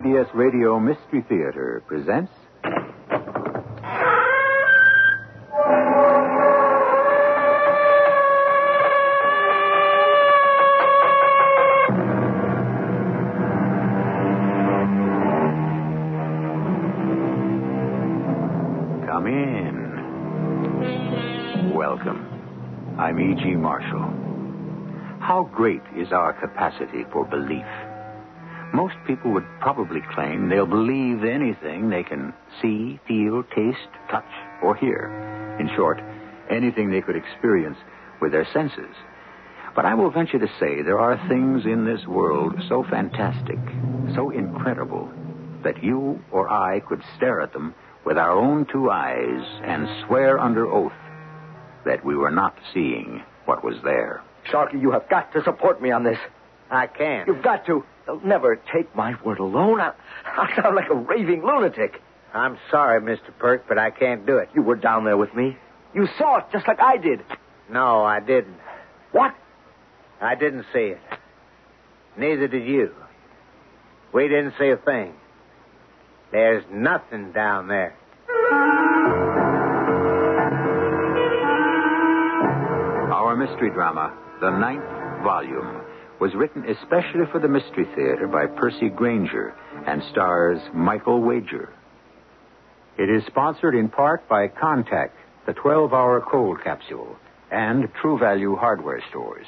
CBS Radio Mystery Theater presents. Come in. Welcome. I'm E.G. Marshall. How great is our capacity for belief? Most people would probably claim they'll believe anything they can see, feel, taste, touch, or hear. In short, anything they could experience with their senses. But I will venture to say there are things in this world so fantastic, so incredible, that you or I could stare at them with our own two eyes and swear under oath that we were not seeing what was there. Sharky, you have got to support me on this. I can't. You've got to. They'll never take my word alone. I, I sound like a raving lunatic. I'm sorry, Mr. Perk, but I can't do it. You were down there with me. You saw it just like I did. No, I didn't. What? I didn't see it. Neither did you. We didn't see a thing. There's nothing down there. Our mystery drama, The Ninth Volume, was written especially for the Mystery Theater by Percy Granger and stars Michael Wager. It is sponsored in part by Contact, the 12 hour cold capsule, and True Value hardware stores.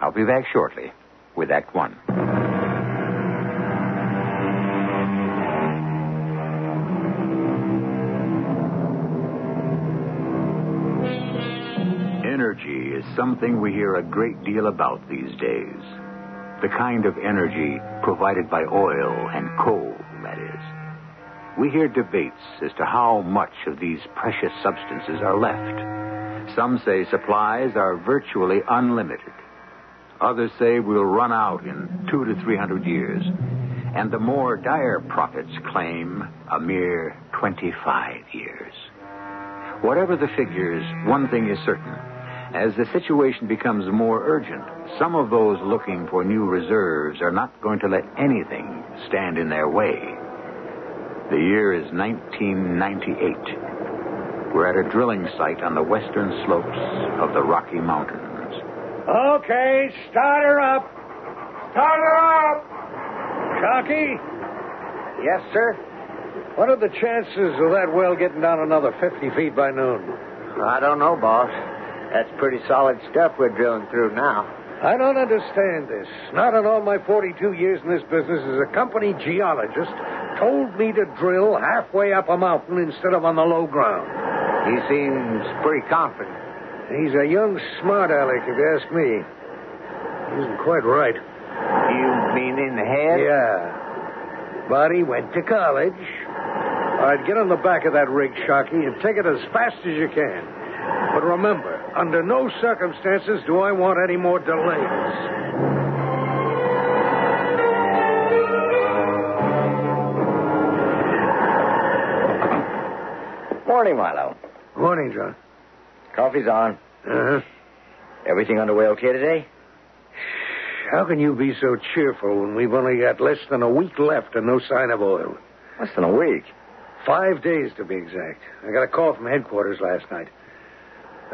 I'll be back shortly with Act One. Something we hear a great deal about these days. The kind of energy provided by oil and coal, that is. We hear debates as to how much of these precious substances are left. Some say supplies are virtually unlimited. Others say we'll run out in two to three hundred years. And the more dire prophets claim a mere 25 years. Whatever the figures, one thing is certain. As the situation becomes more urgent, some of those looking for new reserves are not going to let anything stand in their way. The year is 1998. We're at a drilling site on the western slopes of the Rocky Mountains. Okay, start her up. Start her up. Sharky, Yes, sir? what are the chances of that well getting down another 50 feet by noon? I don't know, boss. That's pretty solid stuff we're drilling through now. I don't understand this. Not in all my 42 years in this business as a company geologist told me to drill halfway up a mountain instead of on the low ground. He seems pretty confident. He's a young smart aleck, if you ask me. He isn't quite right. You mean in the head? Yeah. But he went to college. All right, get on the back of that rig, Sharky, and take it as fast as you can. But remember, under no circumstances do I want any more delays. Morning, Milo. Morning, John. Coffee's on. Uh-huh. Everything underway okay today? How can you be so cheerful when we've only got less than a week left and no sign of oil? Less than a week. Five days, to be exact. I got a call from headquarters last night.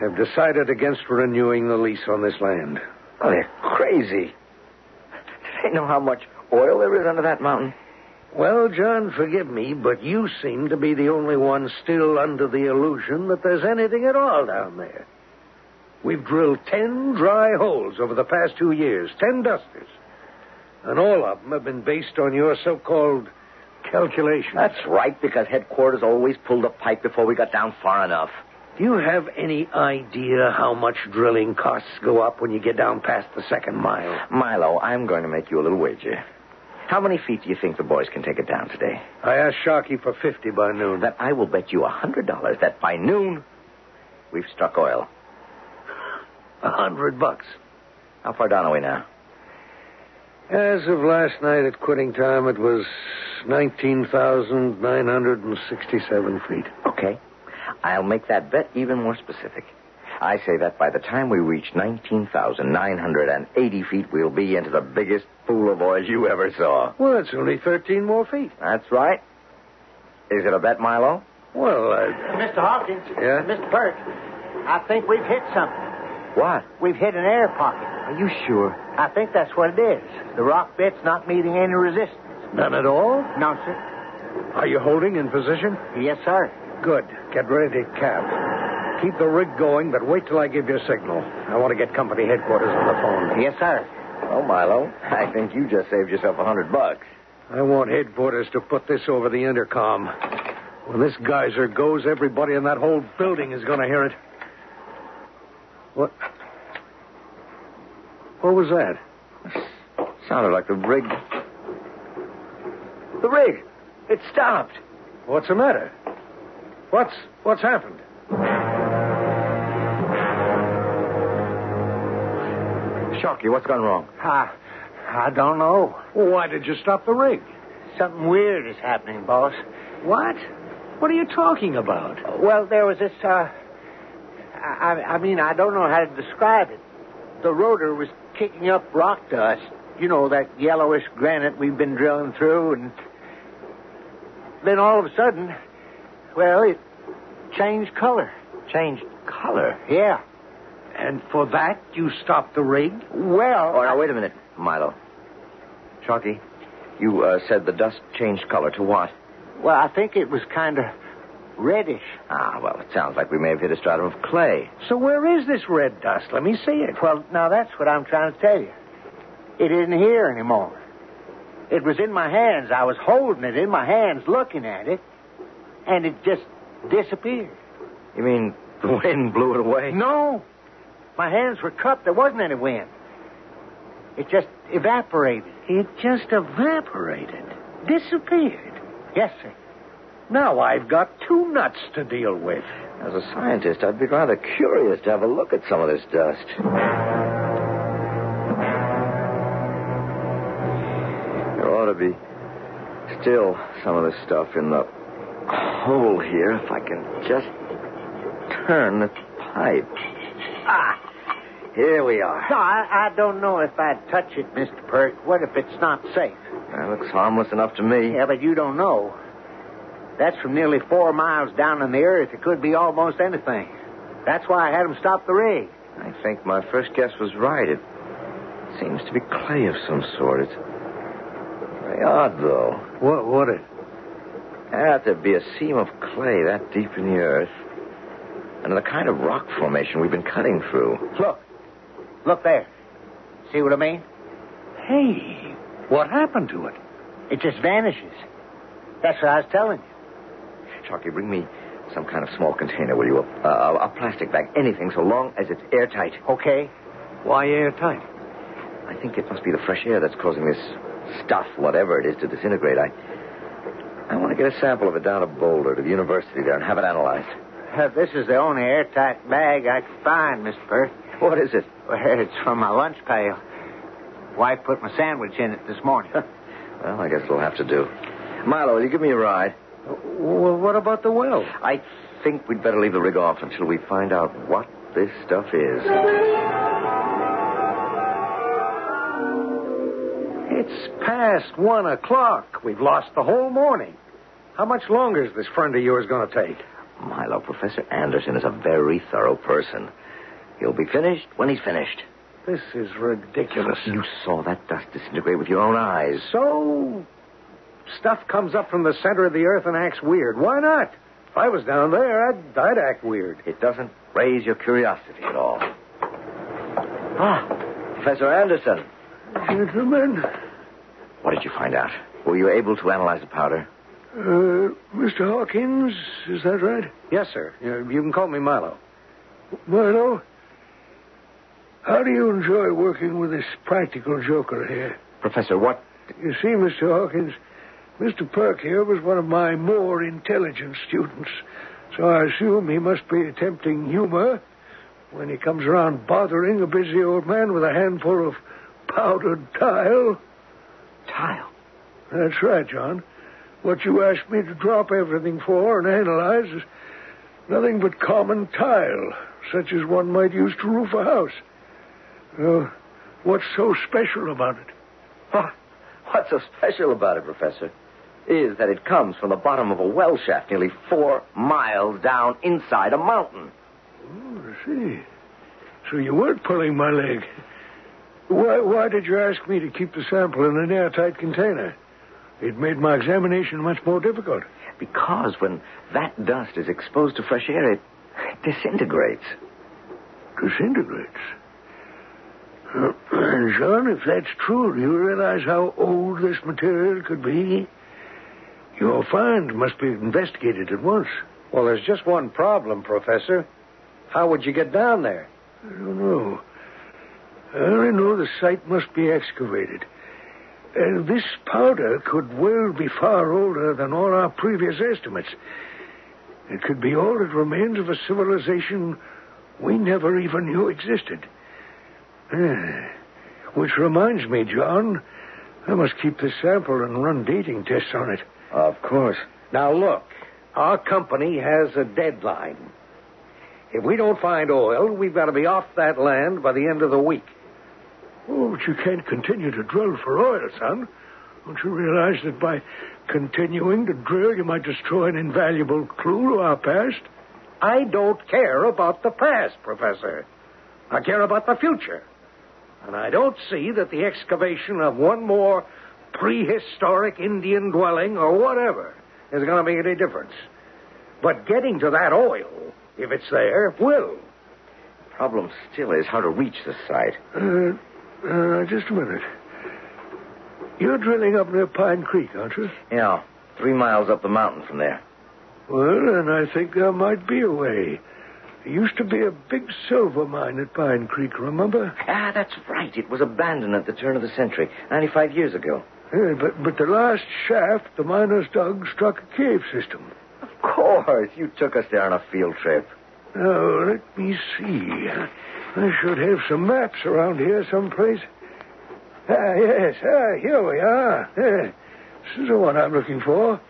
They've decided against renewing the lease on this land. Oh, they're crazy. They know how much oil there is under that mountain. Well, John, forgive me, but you seem to be the only one still under the illusion that there's anything at all down there. We've drilled ten dry holes over the past two years, ten dusters. And all of them have been based on your so called calculations. That's right, because headquarters always pulled a pipe before we got down far enough. Do you have any idea how much drilling costs go up when you get down past the second mile? Milo, I'm going to make you a little wager. How many feet do you think the boys can take it down today? I asked Sharky for 50 by noon. That I will bet you a hundred dollars that by noon we've struck oil. A hundred bucks. How far down are we now? As of last night at quitting time, it was 19,967 feet. Okay. I'll make that bet even more specific. I say that by the time we reach 19,980 feet, we'll be into the biggest pool of oil you ever saw. Well, it's only 13 more feet. That's right. Is it a bet, Milo? Well, uh, Mr. Hawkins. Yeah? Mr. Burke, I think we've hit something. What? We've hit an air pocket. Are you sure? I think that's what it is. The rock bit's not meeting any resistance. none at all? No, sir. Are you holding in position? Yes, sir. Good. Get ready to cap. Keep the rig going, but wait till I give you a signal. I want to get company headquarters on the phone. Yes, sir. Oh, Milo, I think you just saved yourself a hundred bucks. I want headquarters to put this over the intercom. When this geyser goes, everybody in that whole building is going to hear it. What? What was that? Sounded like the rig. The rig. It stopped. What's the matter? What's what's happened? Sharky, what's gone wrong? I, I don't know. Well, why did you stop the rig? Something weird is happening, boss. What? What are you talking about? Well, there was this, uh. I, I mean, I don't know how to describe it. The rotor was kicking up rock dust. You know, that yellowish granite we've been drilling through, and. Then all of a sudden, well, it changed color. Changed color. Yeah. And for that, you stopped the rig? Well. Oh, now, wait a minute, Milo. Sharky, you uh, said the dust changed color to what? Well, I think it was kind of reddish. Ah, well, it sounds like we may have hit a stratum of clay. So where is this red dust? Let me see it. Well, now that's what I'm trying to tell you. It isn't here anymore. It was in my hands. I was holding it in my hands, looking at it, and it just disappeared. You mean the wind blew it away? No. My hands were cupped. There wasn't any wind. It just evaporated. It just evaporated. Disappeared. Yes, sir. Now I've got two nuts to deal with. As a scientist, I'd be rather curious to have a look at some of this dust. There ought to be still some of this stuff in the hole here if I can just turn the pipe. Ah, here we are. No, I, I don't know if I'd touch it, Mr. Perk. What if it's not safe? That looks harmless enough to me. Yeah, but you don't know. That's from nearly four miles down in the earth. It could be almost anything. That's why I had him stop the rig. I think my first guess was right. It seems to be clay of some sort. It's very odd, though. What? What? It? Had to be a seam of clay that deep in the earth. And the kind of rock formation we've been cutting through. Look. Look there. See what I mean? Hey, what happened to it? It just vanishes. That's what I was telling you. Sharky, bring me some kind of small container, will you? A, a, a plastic bag, anything, so long as it's airtight. Okay. Why airtight? I think it must be the fresh air that's causing this stuff, whatever it is, to disintegrate. I, I want to get a sample of it down to Boulder, to the university there, and have it analyzed. Uh, this is the only airtight bag I could find, Mr. Perk. What is it? Well, it's from my lunch pail. Wife put my sandwich in it this morning. well, I guess it'll have to do. Milo, will you give me a ride? Well, what about the well? I think we'd better leave the rig off until we find out what this stuff is. It's past one o'clock. We've lost the whole morning. How much longer is this friend of yours going to take? Milo, Professor Anderson is a very thorough person. He'll be finished when he's finished. This is ridiculous. You saw that dust disintegrate with your own eyes. So, stuff comes up from the center of the earth and acts weird. Why not? If I was down there, I'd, I'd act weird. It doesn't raise your curiosity at all. Ah, Professor Anderson. Gentlemen, What did you find out? Were you able to analyze the powder? Uh, Mr. Hawkins, is that right? Yes, sir. You, you can call me Milo. Milo, how do you enjoy working with this practical joker here? Professor, what? You see, Mr. Hawkins, Mr. Perk here was one of my more intelligent students, so I assume he must be attempting humor when he comes around bothering a busy old man with a handful of powdered tile. Tile. That's right, John. What you asked me to drop everything for and analyze is nothing but common tile. such as one might use to roof a house. Uh, what's so special about it? Huh. What's so special about it, Professor, is that it comes from the bottom of a well shaft nearly four miles down inside a mountain. Oh, I see. So you weren't pulling my leg. Why, why did you ask me to keep the sample in an airtight container? It made my examination much more difficult. Because when that dust is exposed to fresh air, it disintegrates. Disintegrates? Uh, John, if that's true, do you realize how old this material could be? Your find must be investigated at once. Well, there's just one problem, Professor. How would you get down there? I don't know. I only know the site must be excavated. Uh, this powder could well be far older than all our previous estimates. It could be all that remains of a civilization we never even knew existed. Uh, which reminds me, John, I must keep this sample and run dating tests on it. Of course. Now, look, our company has a deadline. If we don't find oil, we've got to be off that land by the end of the week. But you can't continue to drill for oil, son. Don't you realize that by continuing to drill, you might destroy an invaluable clue to our past? I don't care about the past, Professor. I care about the future. And I don't see that the excavation of one more prehistoric Indian dwelling or whatever is going to make any difference. But getting to that oil, if it's there, will. Problem still is how to reach the site. Uh, uh, just a minute. You're drilling up near Pine Creek, aren't you? Yeah, three miles up the mountain from there. Well, then I think there might be a way. There used to be a big silver mine at Pine Creek, remember? Ah, that's right. It was abandoned at the turn of the century, 95 years ago. Yeah, but, but the last shaft the miners dug struck a cave system. Of course. You took us there on a field trip. Now, let me see. I should have some maps around here someplace. Ah, yes. Ah, here we are. Yeah. This is the one I'm looking for.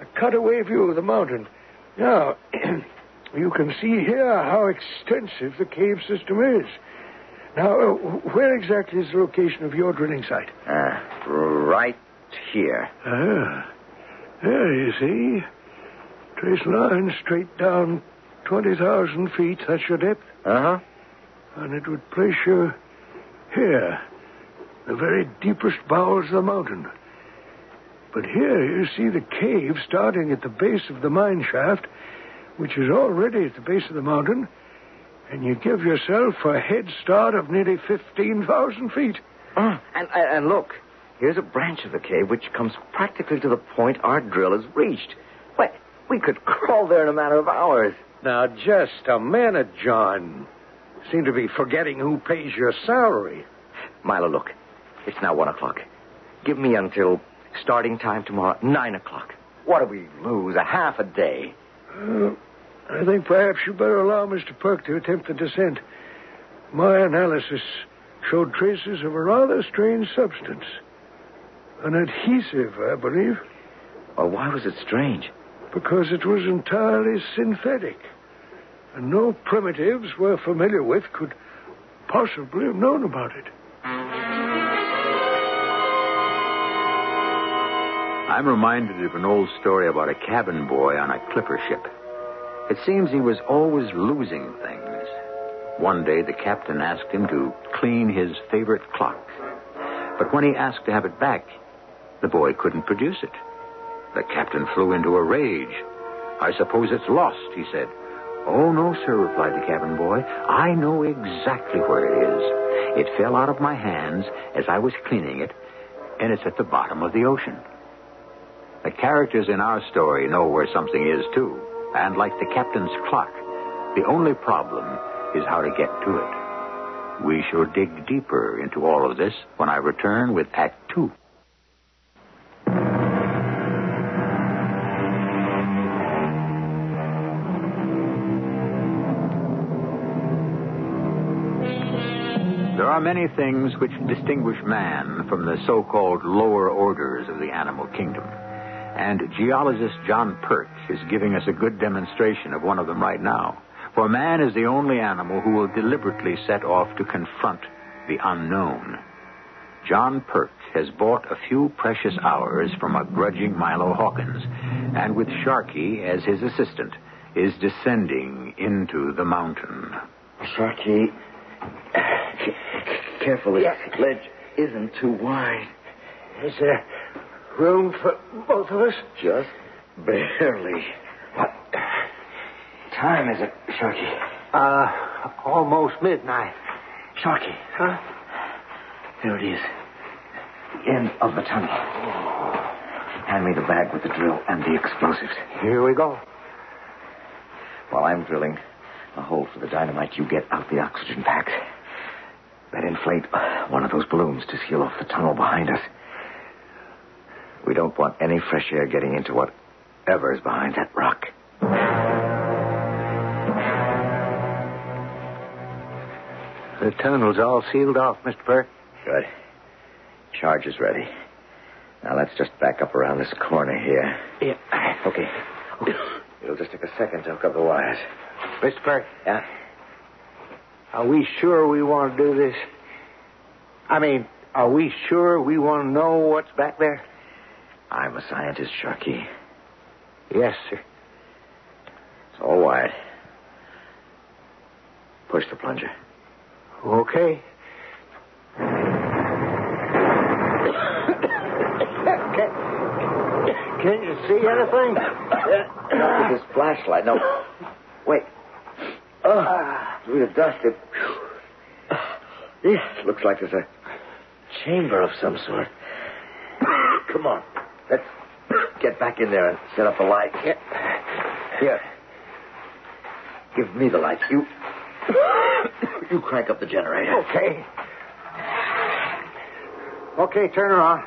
A cutaway view of the mountain. Now, you can see here how extensive the cave system is. Now, uh, where exactly is the location of your drilling site? Ah, right here. Ah. There, you see. Trace line straight down 20,000 feet. That's your depth. Uh huh. And it would place you here, the very deepest bowels of the mountain. But here you see the cave starting at the base of the mine shaft, which is already at the base of the mountain, and you give yourself a head start of nearly 15,000 feet. Ah, and, and and look, here's a branch of the cave which comes practically to the point our drill has reached. Why, we could crawl there in a matter of hours. Now, just a minute, John. Seem to be forgetting who pays your salary. Milo, look, it's now one o'clock. Give me until starting time tomorrow, nine o'clock. What do we lose? A half a day. Uh, I think perhaps you better allow Mr. Perk to attempt the descent. My analysis showed traces of a rather strange substance. An adhesive, I believe, Well, why was it strange? because it was entirely synthetic. No primitives we're familiar with could possibly have known about it. I'm reminded of an old story about a cabin boy on a clipper ship. It seems he was always losing things. One day, the captain asked him to clean his favorite clock. But when he asked to have it back, the boy couldn't produce it. The captain flew into a rage. I suppose it's lost, he said. Oh, no, sir, replied the cabin boy. I know exactly where it is. It fell out of my hands as I was cleaning it, and it's at the bottom of the ocean. The characters in our story know where something is, too. And like the captain's clock, the only problem is how to get to it. We shall dig deeper into all of this when I return with Act Two. Are many things which distinguish man from the so called lower orders of the animal kingdom. And geologist John Perch is giving us a good demonstration of one of them right now. For man is the only animal who will deliberately set off to confront the unknown. John Perch has bought a few precious hours from a grudging Milo Hawkins, and with Sharkey as his assistant, is descending into the mountain. Sharky, careful. This ledge isn't too wide. Is there room for both of us? Just barely. What time is it, Sharky? Uh, almost midnight. Sharky. Huh? There it is. The end of the tunnel. Hand me the bag with the drill and the explosives. Here we go. While I'm drilling a hole for the dynamite, you get out the oxygen packs. Then inflate one of those balloons to seal off the tunnel behind us. We don't want any fresh air getting into whatever is behind that rock. The tunnel's all sealed off, Mr. Burke. Good. Charge is ready. Now let's just back up around this corner here. Yeah. Okay. It'll just take a second to hook up the wires. Mr. Burke. Yeah? Are we sure we want to do this? I mean, are we sure we want to know what's back there? I'm a scientist, Sharky. Yes, sir. It's all wired. Push the plunger. Okay. can, can you see anything? Not with this flashlight. No. Wait. Oh, through the dust. It... Yes, looks like there's a chamber of some sort. Come on. Let's get back in there and set up the lights. Here. Give me the light. You. You crank up the generator. Okay. Okay, turn her on.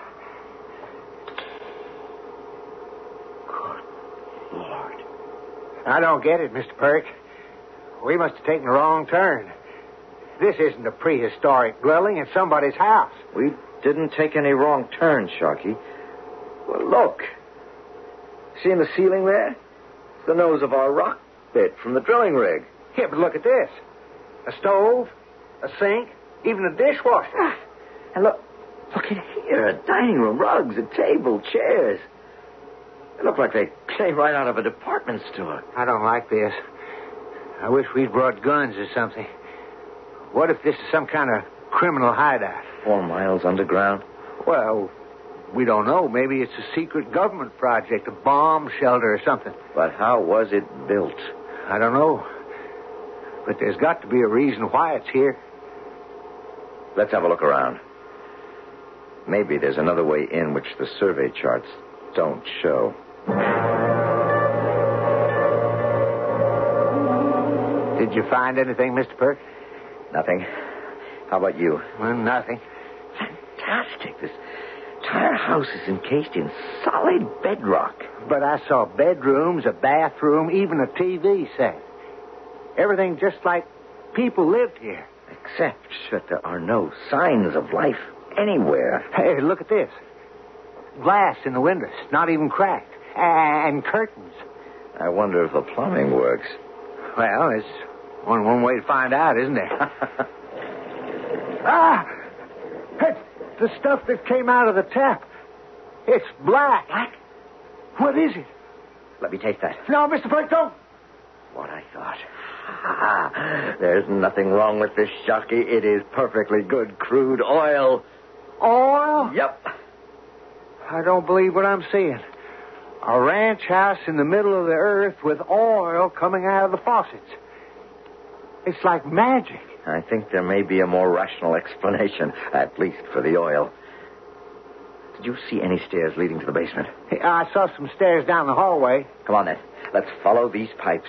Good Lord. I don't get it, Mr. Perk. We must have taken the wrong turn. This isn't a prehistoric dwelling, it's somebody's house. We didn't take any wrong turns, Sharky. Well, look. See in the ceiling there? It's the nose of our rock bit from the drilling rig. Yeah, but look at this. A stove, a sink, even a dishwasher. Ah, And look, look at here. A dining room, rugs, a table, chairs. They look like they came right out of a department store. I don't like this. I wish we'd brought guns or something. What if this is some kind of criminal hideout? Four miles underground. Well, we don't know. Maybe it's a secret government project, a bomb shelter or something. But how was it built? I don't know. But there's got to be a reason why it's here. Let's have a look around. Maybe there's another way in which the survey charts don't show. Did you find anything, Mr. Perk? Nothing. How about you? Well, nothing. Fantastic. This entire house is encased in solid bedrock. But I saw bedrooms, a bathroom, even a TV set. Everything just like people lived here. Except that there are no signs of life anywhere. Hey, look at this. Glass in the windows, not even cracked. And curtains. I wonder if the plumbing works. Well, it's one, one way to find out, isn't there? ah! It's the stuff that came out of the tap. It's black. Black? What is it? Let me taste that. No, Mr. Perk, don't. What I thought. There's nothing wrong with this, Sharky. It is perfectly good crude oil. Oil? Yep. I don't believe what I'm seeing. A ranch house in the middle of the earth with oil coming out of the faucets. It's like magic. I think there may be a more rational explanation, at least for the oil. Did you see any stairs leading to the basement? Hey, I saw some stairs down the hallway. Come on, then. Let's follow these pipes.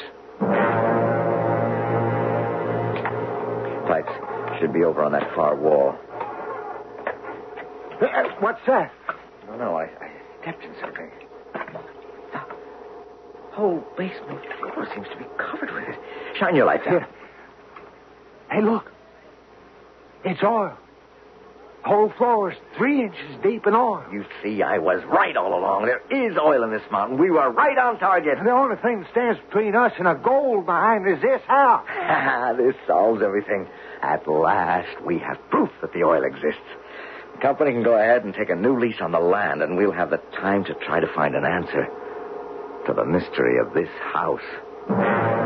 Pipes should be over on that far wall. Uh, What's that? No, no, I, I stepped in something. The whole basement floor seems to be covered with it. Shine your light. Here. Hey, look. It's oil. whole floor's three inches deep in oil. You see, I was right all along. There is oil in this mountain. We were right on target. And the only thing that stands between us and a gold mine is this house. this solves everything. At last, we have proof that the oil exists. The company can go ahead and take a new lease on the land, and we'll have the time to try to find an answer to the mystery of this house.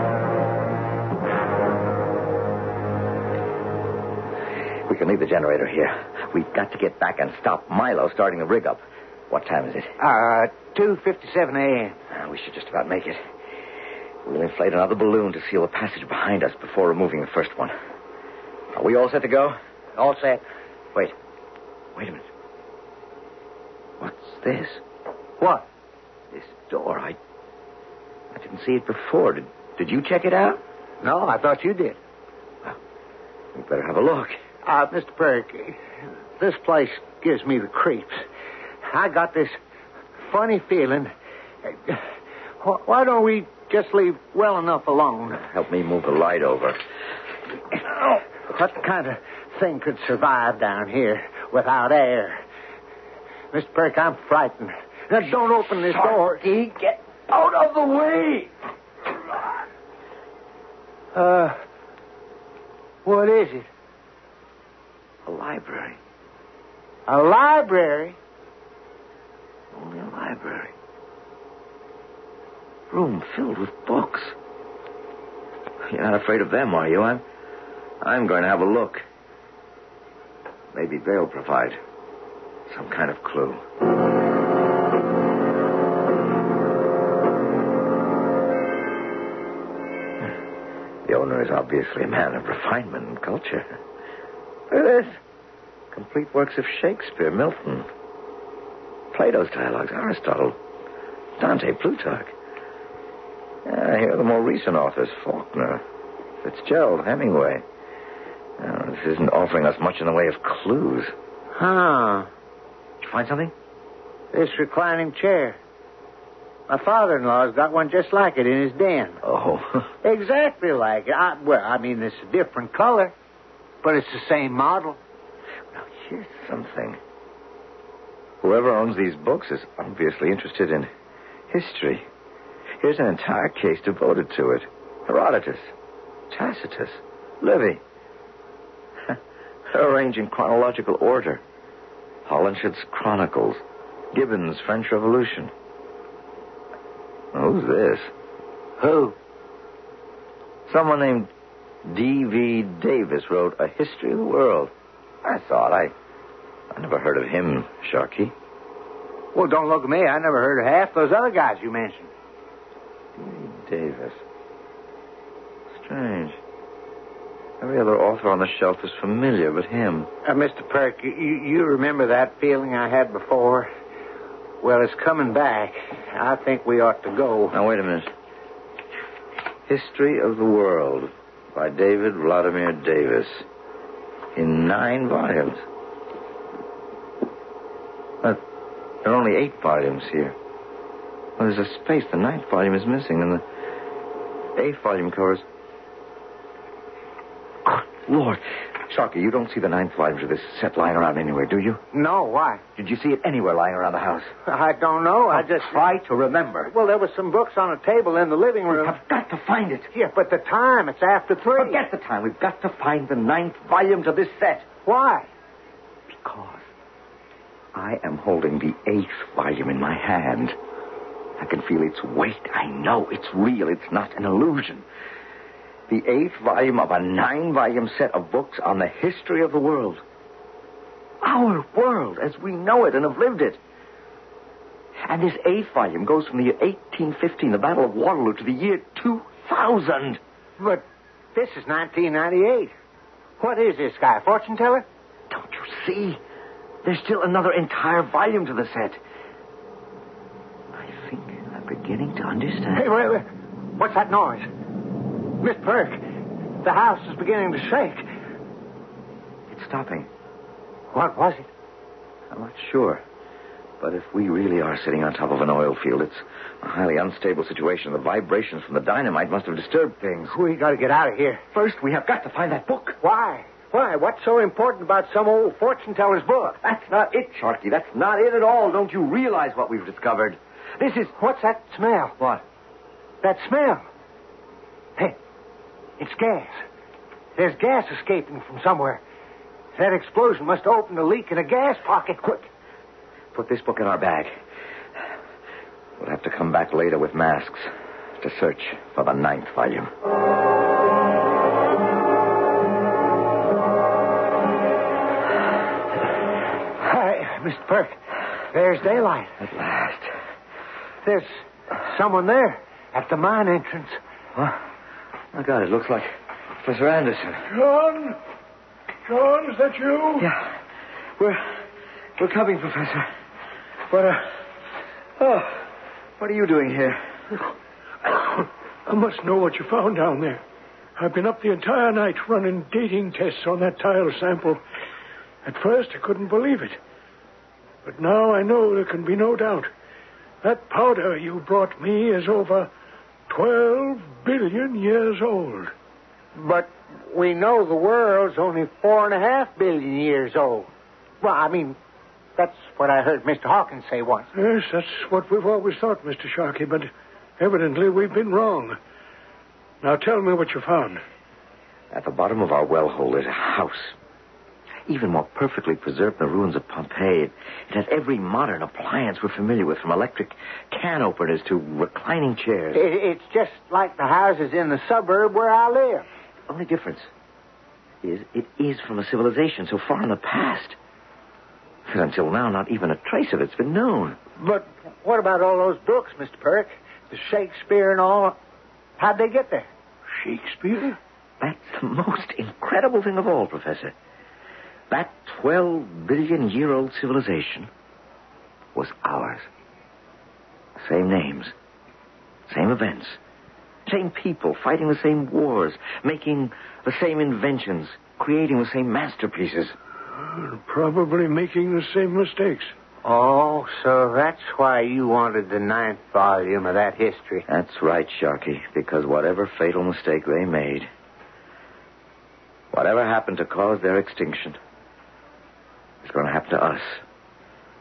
Can leave the generator here. We've got to get back and stop Milo starting the rig up. What time is it? Uh, 2.57 a.m. Ah, we should just about make it. We'll inflate another balloon to seal the passage behind us before removing the first one. Are we all set to go? All set. Wait. Wait a minute. What's this? What? This door. I. I didn't see it before. Did, did you check it out? No, I thought you did. Well, we'd better have a look. Uh, Mr. Perk, this place gives me the creeps. I got this funny feeling. Why don't we just leave well enough alone? Help me move the light over. What kind of thing could survive down here without air? Mr. Perk, I'm frightened. Now, don't open this door. Sharky, get out of the way! Uh, what is it? A library. A library? Only a library. Room filled with books. You're not afraid of them, are you? I'm. I'm going to have a look. Maybe they'll provide some kind of clue. The owner is obviously a man of refinement and culture. Look at this. Complete works of Shakespeare, Milton, Plato's dialogues, Aristotle, Dante, Plutarch. Yeah, here are the more recent authors Faulkner, Fitzgerald, Hemingway. Oh, this isn't offering us much in the way of clues. Huh. Did you find something? This reclining chair. My father-in-law's got one just like it in his den. Oh. Exactly like it. I, well, I mean, it's a different color, but it's the same model. now, here's something. Whoever owns these books is obviously interested in history. Here's an entire case devoted to it Herodotus, Tacitus, Livy. They're arranged in chronological order. Holinshed's Chronicles, Gibbon's French Revolution. Who's this? Who? Someone named D.V. Davis wrote A History of the World. I thought I. I never heard of him, Sharky. Well, don't look at me. I never heard of half those other guys you mentioned. D.V. Davis. Strange. Every other author on the shelf is familiar but him. Uh, Mr. Perk, you, you remember that feeling I had before? Well, it's coming back. I think we ought to go. Now, wait a minute. History of the World by David Vladimir Davis. In nine volumes. But there are only eight volumes here. Well, there's a space. The ninth volume is missing, and the eighth volume covers. Lord. Sharky, you don't see the ninth volume of this set lying around anywhere, do you? No, why? Did you see it anywhere lying around the house? I don't know. I just. Try to remember. Well, there was some books on a table in the living room. I've got to find it. Yeah, but the time, it's after three. Forget the time. We've got to find the ninth volume to this set. Why? Because I am holding the eighth volume in my hand. I can feel its weight. I know it's real. It's not an illusion. The eighth volume of a nine volume set of books on the history of the world. Our world as we know it and have lived it. And this eighth volume goes from the year 1815, the Battle of Waterloo, to the year 2000. But this is 1998. What is this guy, a fortune teller? Don't you see? There's still another entire volume to the set. I think I'm beginning to understand. Hey, wait, wait. What's that noise? Miss Perk, the house is beginning to shake. It's stopping. What was it? I'm not sure. But if we really are sitting on top of an oil field, it's a highly unstable situation. The vibrations from the dynamite must have disturbed things. We got to get out of here. First, we have got to find that book. Why? Why? What's so important about some old fortune teller's book? That's not it, Sharky. That's not it at all. Don't you realize what we've discovered? This is. What's that smell? What? That smell. Hey, it's gas. There's gas escaping from somewhere. That explosion must have opened a leak in a gas pocket. Quick. Put this book in our bag. We'll have to come back later with masks to search for the ninth volume. Hi, Mr. Perk. There's daylight. At last. There's someone there at the mine entrance. Huh? Oh, God, it looks like Professor Anderson. John? John, is that you? Yeah. We're we're coming, Professor. What uh Oh. What are you doing here? I must know what you found down there. I've been up the entire night running dating tests on that tile sample. At first, I couldn't believe it. But now I know there can be no doubt. That powder you brought me is over 12 billion years old. But we know the world's only four and a half billion years old. Well, I mean, that's what I heard Mr. Hawkins say once. Yes, that's what we've always thought, Mr. Sharkey, but evidently we've been wrong. Now tell me what you found. At the bottom of our well hole is a house. Even more perfectly preserved than the ruins of Pompeii. It has every modern appliance we're familiar with, from electric can openers to reclining chairs. It, it's just like the houses in the suburb where I live. The only difference is it is from a civilization so far in the past. that until now, not even a trace of it's been known. But what about all those books, Mr. Perk? The Shakespeare and all. How'd they get there? Shakespeare? That's the most incredible thing of all, Professor. That 12 billion year old civilization was ours. Same names, same events, same people fighting the same wars, making the same inventions, creating the same masterpieces. Probably making the same mistakes. Oh, so that's why you wanted the ninth volume of that history. That's right, Sharky, because whatever fatal mistake they made, whatever happened to cause their extinction, is going to happen to us.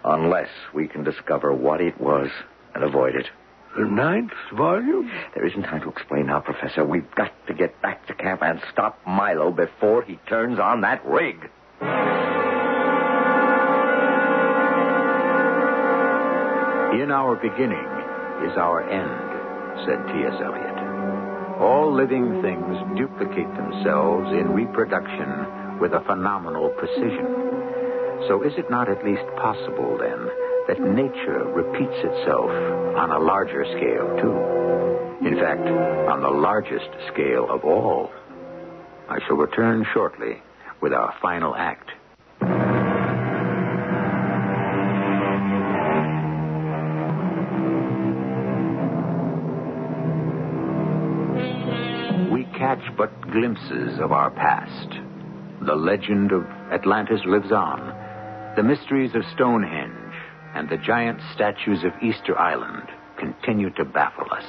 Unless we can discover what it was and avoid it. The ninth volume? There isn't time to explain now, Professor. We've got to get back to camp and stop Milo before he turns on that rig. In our beginning is our end, said T.S. Eliot. All living things duplicate themselves in reproduction with a phenomenal precision. So is it not at least possible, then, that nature repeats itself on a larger scale, too? In fact, on the largest scale of all. I shall return shortly with our final act. We catch but glimpses of our past. The legend of Atlantis lives on. The mysteries of Stonehenge and the giant statues of Easter Island continue to baffle us.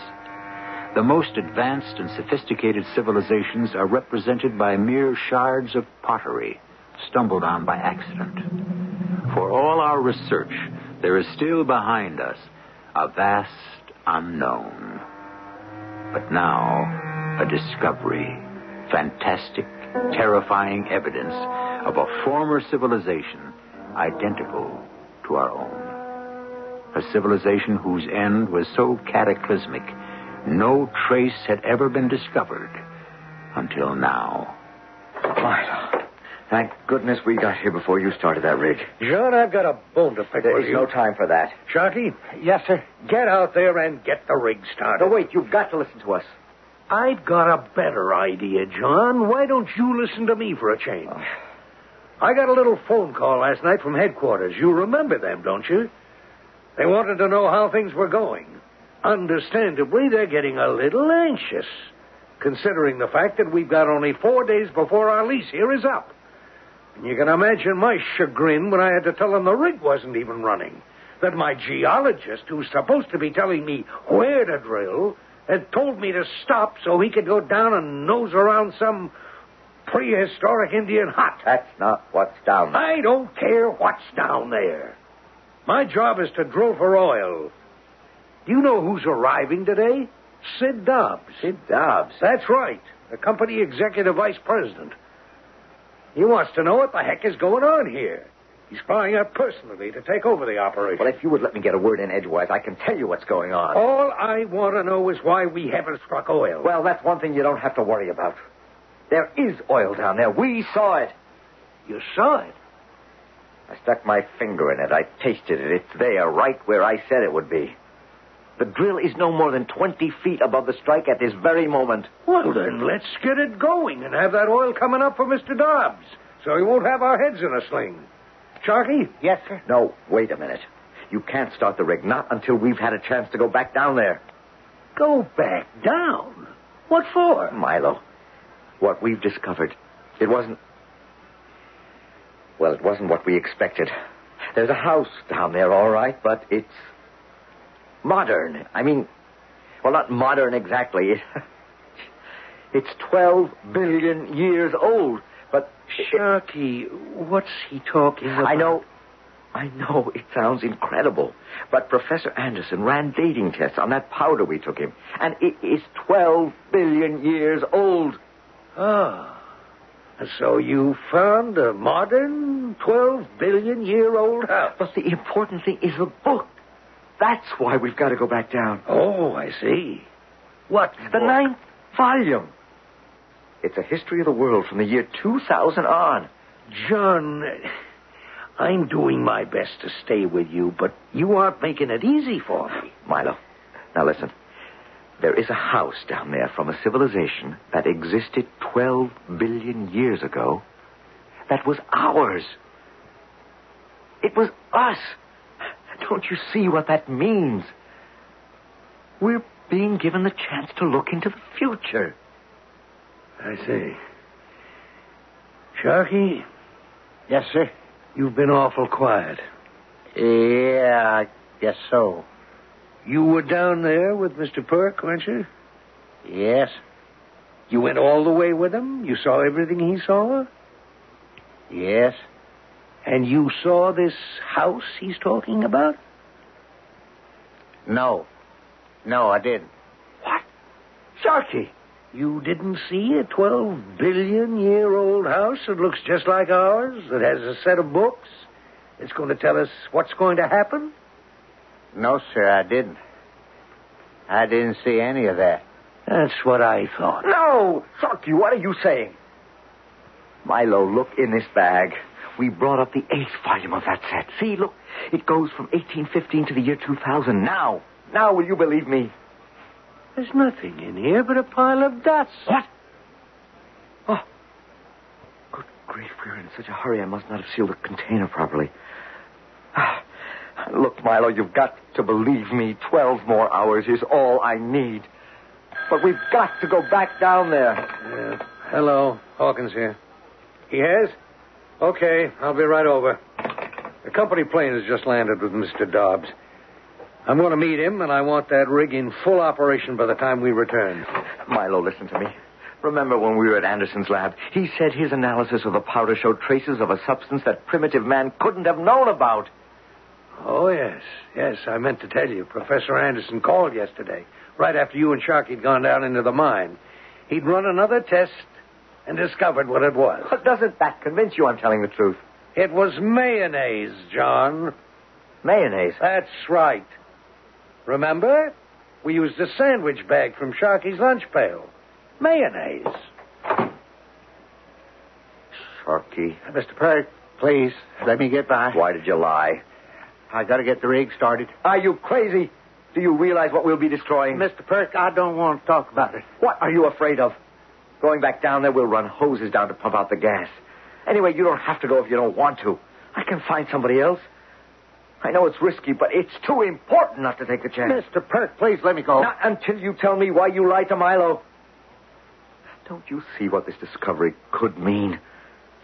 The most advanced and sophisticated civilizations are represented by mere shards of pottery stumbled on by accident. For all our research, there is still behind us a vast unknown. But now, a discovery, fantastic, terrifying evidence of a former civilization identical to our own. A civilization whose end was so cataclysmic, no trace had ever been discovered until now. Milo, thank goodness we got here before you started that rig. John, I've got a bone to pick There with is you. no time for that. Sharky, Yes, sir. get out there and get the rig started. No, wait, you've got to listen to us. I've got a better idea, John. Why don't you listen to me for a change? Oh. I got a little phone call last night from headquarters. You remember them, don't you? They wanted to know how things were going. Understandably, they're getting a little anxious, considering the fact that we've got only four days before our lease here is up. And you can imagine my chagrin when I had to tell them the rig wasn't even running. That my geologist, who's supposed to be telling me where to drill, had told me to stop so he could go down and nose around some prehistoric Indian hut. That's not what's down there. I don't care what's down there. My job is to drill for oil. Do you know who's arriving today? Sid Dobbs. Sid Dobbs. That's right. The company executive vice president. He wants to know what the heck is going on here. He's flying out personally to take over the operation. Well, if you would let me get a word in edgewise, I can tell you what's going on. All I want to know is why we haven't struck oil. Well, that's one thing you don't have to worry about. There is oil down there. We saw it. you saw it. I stuck my finger in it. I tasted it. It's there, right where I said it would be. The drill is no more than 20 feet above the strike at this very moment. Well, then let's get it going and have that oil coming up for Mr. Dobbs so he won't have our heads in a sling. Sharky? Yes, sir. No, wait a minute. You can't start the rig, not until we've had a chance to go back down there. Go back down. What for? Milo, what we've discovered, it wasn't. Well, it wasn't what we expected. There's a house down there, all right, but it's modern. I mean, well, not modern exactly. It's 12 billion years old, but. Sharky, what's he talking about? I know. I know it sounds incredible, but Professor Anderson ran dating tests on that powder we took him, and it is 12 billion years old. Ah. So you found a modern 12 billion year old house. But the important thing is the book. That's why we've got to go back down. Oh, I see. What? The book? ninth volume. It's a history of the world from the year 2000 on. John, I'm doing my best to stay with you, but you aren't making it easy for me. Milo, now listen. There is a house down there from a civilization that existed 12 billion years ago that was ours. It was us. Don't you see what that means? We're being given the chance to look into the future. I see. Sharky, Yes, sir. you've been awful quiet. Yeah, I guess so. You were down there with Mr. Perk, weren't you? Yes. You went all the way with him? You saw everything he saw? Yes. And you saw this house he's talking about? No. No, I didn't. What? Sharky, you didn't see a 12 billion year old house that looks just like ours, that has a set of books? It's going to tell us what's going to happen? No, sir, I didn't. I didn't see any of that. That's what I thought. No! fuck you! what are you saying? Milo, look in this bag. We brought up the eighth volume of that set. See, look. It goes from 1815 to the year 2000. Now. Now, will you believe me? There's nothing in here but a pile of dots. What? Oh. Good grief, we're in such a hurry. I must not have sealed the container properly. Ah. Look, Milo, you've got to believe me. Twelve more hours is all I need. But we've got to go back down there. Uh, hello, Hawkins here. He has? Okay, I'll be right over. The company plane has just landed with Mr. Dobbs. I'm going to meet him, and I want that rig in full operation by the time we return. Milo, listen to me. Remember when we were at Anderson's lab? He said his analysis of the powder showed traces of a substance that primitive man couldn't have known about. Oh, yes. Yes, I meant to tell you. Professor Anderson called yesterday, right after you and Sharky had gone down into the mine. He'd run another test and discovered what it was. But doesn't that convince you I'm telling the truth? It was mayonnaise, John. Mayonnaise. That's right. Remember? We used a sandwich bag from Sharky's lunch pail. Mayonnaise. Sharky. Mr. Perk, please, let me get by. Why did you lie? I gotta get the rig started. Are you crazy? Do you realize what we'll be destroying? Mr. Perk, I don't want to talk about it. What are you afraid of? Going back down there, we'll run hoses down to pump out the gas. Anyway, you don't have to go if you don't want to. I can find somebody else. I know it's risky, but it's too important not to take the chance. Mr. Perk, please let me go. Not until you tell me why you lied to Milo. Don't you see what this discovery could mean?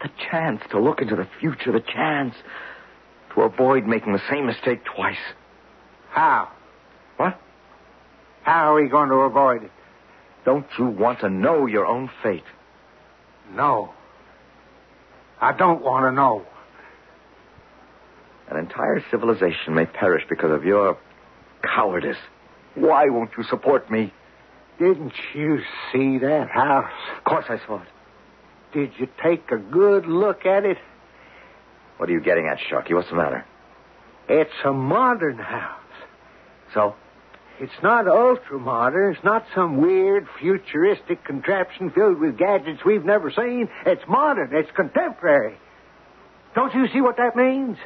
The chance to look into the future, the chance to avoid making the same mistake twice. How? What? How are we going to avoid it? Don't you want to know your own fate? No. I don't want to know. An entire civilization may perish because of your cowardice. Why won't you support me? Didn't you see that house? Of course I saw it. Did you take a good look at it? What are you getting at, Sharky? What's the matter? It's a modern house. So? It's not ultra modern. It's not some weird, futuristic contraption filled with gadgets we've never seen. It's modern. It's contemporary. Don't you see what that means?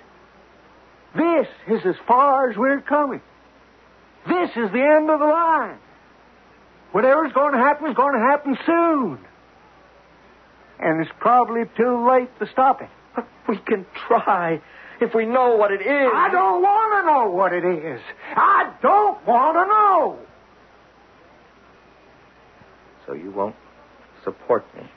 This is as far as we're coming. This is the end of the line. Whatever's going to happen is going to happen soon. And it's probably too late to stop it. But we can try if we know what it is. I don't want to know what it is. I don't want to know. So you won't support me.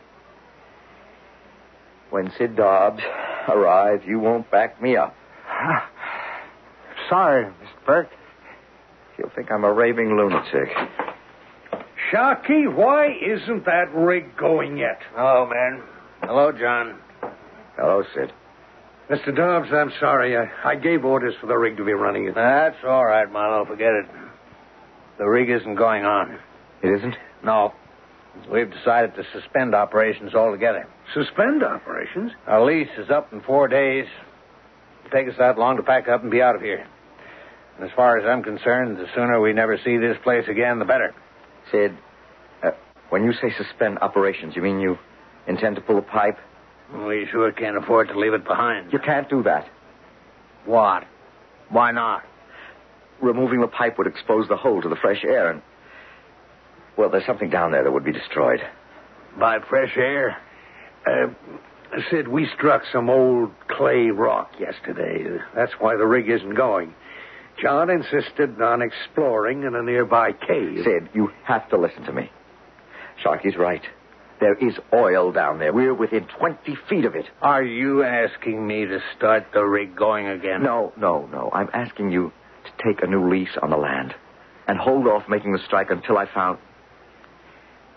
When Sid Dobbs arrives, you won't back me up. Sorry, Mr. Burke. You'll think I'm a raving lunatic. Sharky, why isn't that rig going yet? Oh, man. Hello, John. Hello, Sid. Mr. Dobbs, I'm sorry. I, I gave orders for the rig to be running. That's all right, Marlowe. Forget it. The rig isn't going on. It isn't? No. We've decided to suspend operations altogether. Suspend operations? Our lease is up in four days. It'll take us that long to pack up and be out of here. And as far as I'm concerned, the sooner we never see this place again, the better. Sid, uh, when you say suspend operations, you mean you intend to pull a pipe? We sure can't afford to leave it behind. You can't do that. What? Why not? Removing the pipe would expose the hole to the fresh air, and. Well, there's something down there that would be destroyed. By fresh air? Uh, Sid, we struck some old clay rock yesterday. That's why the rig isn't going. John insisted on exploring in a nearby cave. Sid, you have to listen to me. Sharky's right. There is oil down there. We're within 20 feet of it. Are you asking me to start the rig going again? No, no, no. I'm asking you to take a new lease on the land and hold off making the strike until I found.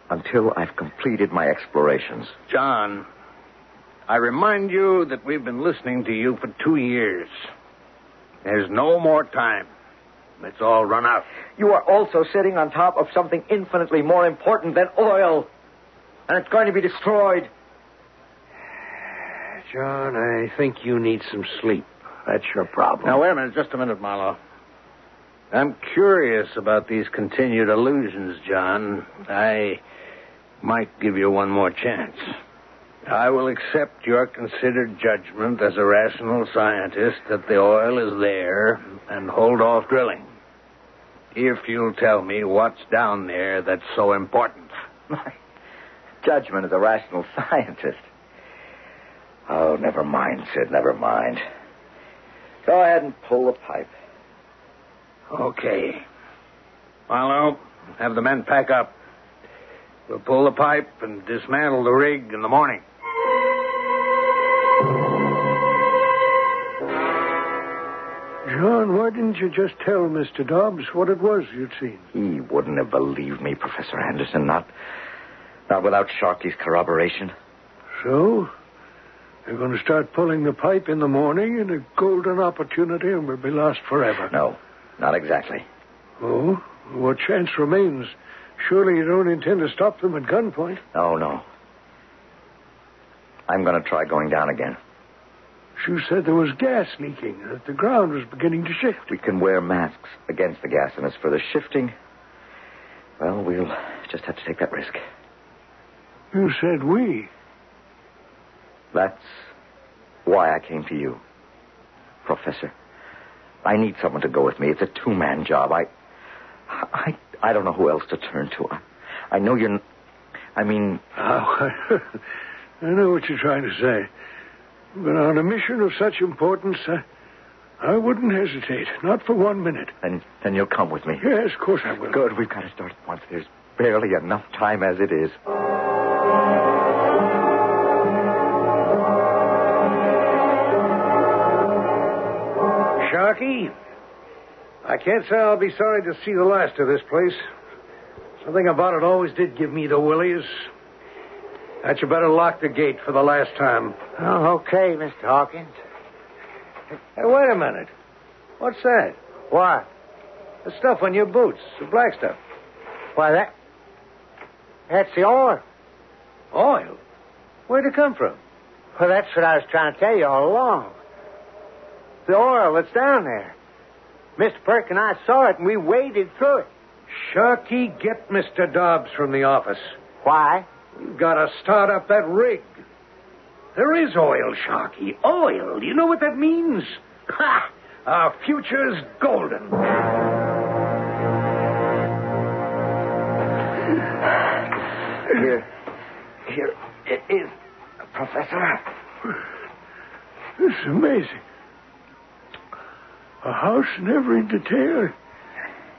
until I've completed my explorations. John, I remind you that we've been listening to you for two years. There's no more time. It's all run out. You are also sitting on top of something infinitely more important than oil. And it's going to be destroyed. John, I think you need some sleep. That's your problem. Now, wait a minute, just a minute, Marlowe. I'm curious about these continued illusions, John. I might give you one more chance. I will accept your considered judgment as a rational scientist that the oil is there and hold off drilling. If you'll tell me what's down there that's so important. My judgment of the rational scientist. Oh, never mind, Sid, never mind. Go ahead and pull the pipe. Okay. Marlowe, have the men pack up. We'll pull the pipe and dismantle the rig in the morning. John, why didn't you just tell Mr. Dobbs what it was you'd seen? He wouldn't have believed me, Professor Anderson, not not without Sharky's corroboration. So? They're going to start pulling the pipe in the morning and a golden opportunity and we'll be lost forever. No, not exactly. Oh? What chance remains? Surely you don't intend to stop them at gunpoint. No, no. I'm going to try going down again. You said there was gas leaking, that the ground was beginning to shift. We can wear masks against the gas, and as for the shifting, well, we'll just have to take that risk. You said we. That's why I came to you, Professor. I need someone to go with me. It's a two-man job. I, I, I don't know who else to turn to. I, I know you're. I mean, Oh, I know what you're trying to say. But on a mission of such importance, I, I wouldn't hesitate. Not for one minute. then then you'll come with me. Yes, of course I will. Good. We've got to start at once. There's barely enough time as it is. I can't say I'll be sorry to see the last of this place. Something about it always did give me the willies. That you better lock the gate for the last time. Oh, okay, Mr. Hawkins. Hey, wait a minute. What's that? What? The stuff on your boots, the black stuff. Why, that. That's the oil. Oil? Where'd it come from? Well, that's what I was trying to tell you all along. The oil that's down there. Mr. Perk and I saw it, and we waded through it. Sharky, get Mr. Dobbs from the office. Why? We've got to start up that rig. There is oil, Sharky. Oil. You know what that means? Ha! Our future's golden. Here. Here it is, Professor. This is amazing. A house in every detail,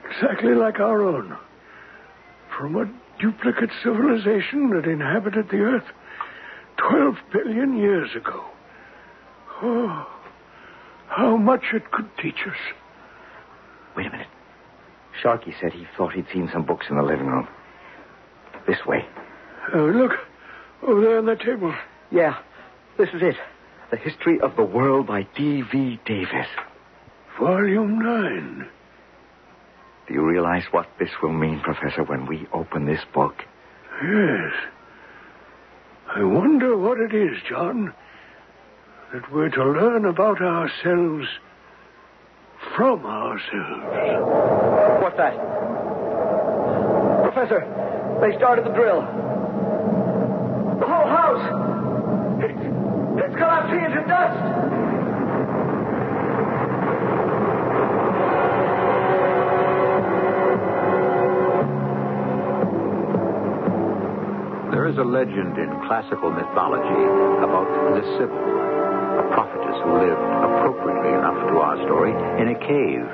exactly like our own. From a duplicate civilization that inhabited the earth 12 billion years ago. Oh, how much it could teach us. Wait a minute. Sharky said he thought he'd seen some books in the living room. This way. Oh, look, over there on that table. Yeah, this is it. The History of the World by D.V. Davis. Volume 9. Do you realize what this will mean, Professor, when we open this book? Yes. I wonder what it is, John, that we're to learn about ourselves from ourselves. What's that? Professor, they started the drill. Legend in classical mythology about the Sibyl, a prophetess who lived appropriately enough to our story in a cave.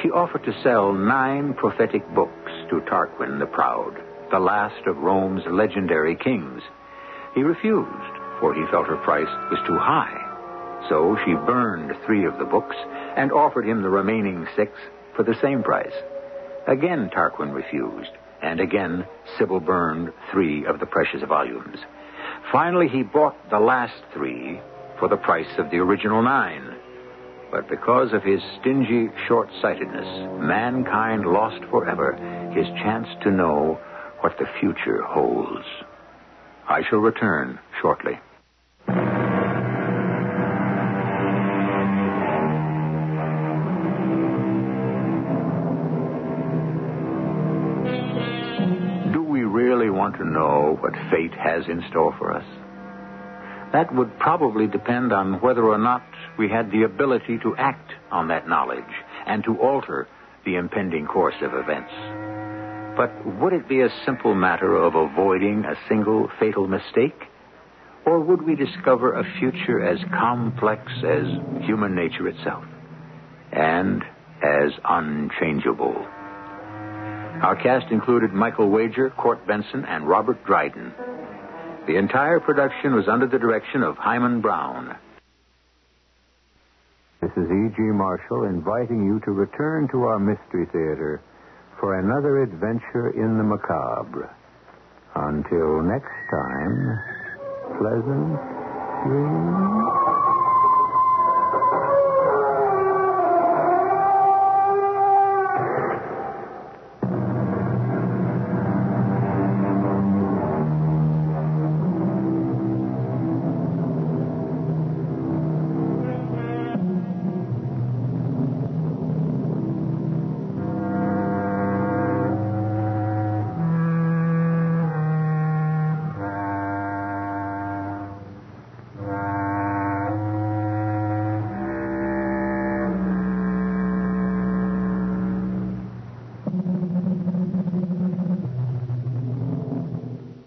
She offered to sell nine prophetic books to Tarquin the Proud, the last of Rome's legendary kings. He refused, for he felt her price was too high. So she burned three of the books and offered him the remaining six for the same price. Again, Tarquin refused, and again, Sibyl burned three of the precious volumes. Finally, he bought the last three for the price of the original nine. But because of his stingy short sightedness, mankind lost forever his chance to know what the future holds. I shall return shortly. To know what fate has in store for us? That would probably depend on whether or not we had the ability to act on that knowledge and to alter the impending course of events. But would it be a simple matter of avoiding a single fatal mistake? Or would we discover a future as complex as human nature itself and as unchangeable? Our cast included Michael Wager, Court Benson, and Robert Dryden. The entire production was under the direction of Himan Brown. This is E.G. Marshall inviting you to return to our Mystery Theater for another adventure in the macabre. Until next time, pleasant dreams.